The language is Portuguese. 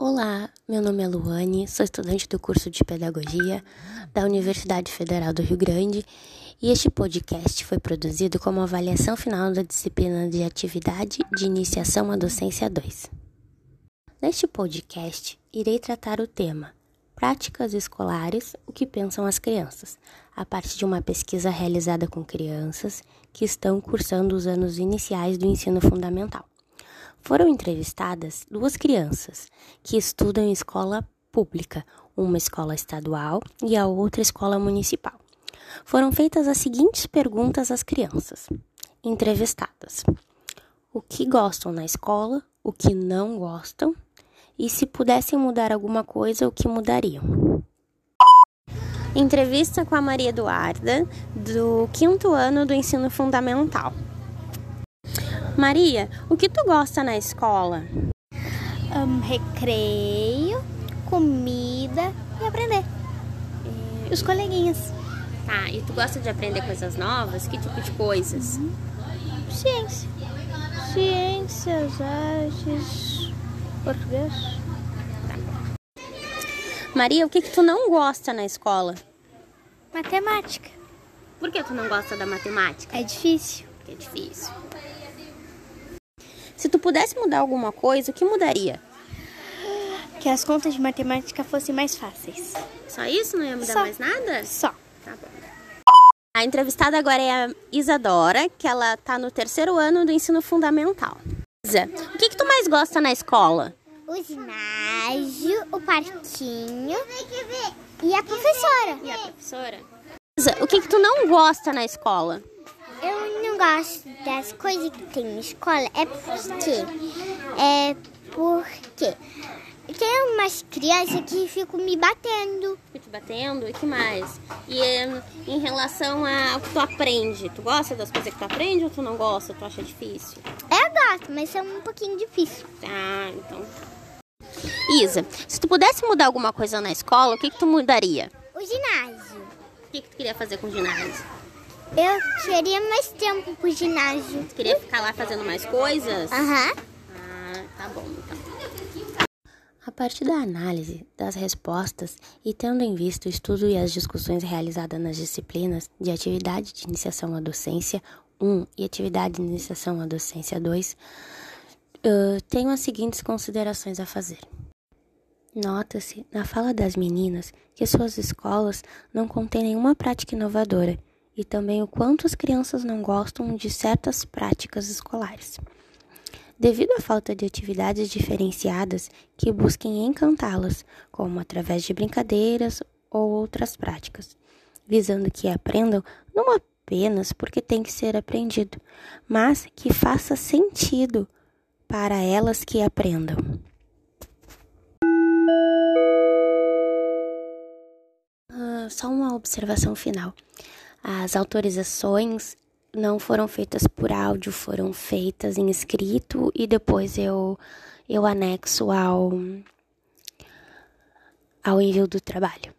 Olá, meu nome é Luane, sou estudante do curso de Pedagogia da Universidade Federal do Rio Grande e este podcast foi produzido como avaliação final da disciplina de Atividade de Iniciação à Docência 2. Neste podcast, irei tratar o tema Práticas Escolares, o que pensam as crianças, a partir de uma pesquisa realizada com crianças que estão cursando os anos iniciais do ensino fundamental. Foram entrevistadas duas crianças que estudam em escola pública, uma escola estadual e a outra escola municipal. Foram feitas as seguintes perguntas às crianças entrevistadas: o que gostam na escola, o que não gostam e se pudessem mudar alguma coisa, o que mudariam. Entrevista com a Maria Eduarda, do quinto ano do ensino fundamental. Maria, o que tu gosta na escola? Um, recreio, comida e aprender. E os coleguinhas. Tá, e tu gosta de aprender coisas novas? Que tipo de coisas? Uhum. Ciência. Ciências, artes, português. Tá. Maria, o que, que tu não gosta na escola? Matemática. Por que tu não gosta da matemática? É difícil. é difícil. Se tu pudesse mudar alguma coisa, o que mudaria? Que as contas de matemática fossem mais fáceis. Só isso? Não ia mudar Só. mais nada? Só. Tá bom. A entrevistada agora é a Isadora, que ela tá no terceiro ano do ensino fundamental. Isa, o que, que tu mais gosta na escola? O ginásio, o parquinho e a professora. E a professora? Isa, o que, que tu não gosta na escola? Gosto das coisas que tem na escola é porque é porque tem umas crianças que ficam me batendo. Ficam te batendo? E que mais? E em, em relação ao que tu aprende, tu gosta das coisas que tu aprende ou tu não gosta? Tu acha difícil? Eu gosto, mas é um pouquinho difícil. Ah, então. Isa, se tu pudesse mudar alguma coisa na escola, o que, que tu mudaria? O ginásio. O que, que tu queria fazer com o ginásio? Eu queria mais tempo pro ginásio. Queria ficar lá fazendo mais coisas? Aham. Ah, tá bom então. A partir da análise das respostas e tendo em vista o estudo e as discussões realizadas nas disciplinas de atividade de iniciação à docência 1 e atividade de iniciação à docência 2, uh, tenho as seguintes considerações a fazer. Nota-se na fala das meninas que suas escolas não contêm nenhuma prática inovadora e também o quanto as crianças não gostam de certas práticas escolares. Devido à falta de atividades diferenciadas que busquem encantá-las, como através de brincadeiras ou outras práticas, visando que aprendam não apenas porque tem que ser aprendido, mas que faça sentido para elas que aprendam. Uh, só uma observação final. As autorizações não foram feitas por áudio, foram feitas em escrito e depois eu, eu anexo ao, ao envio do trabalho.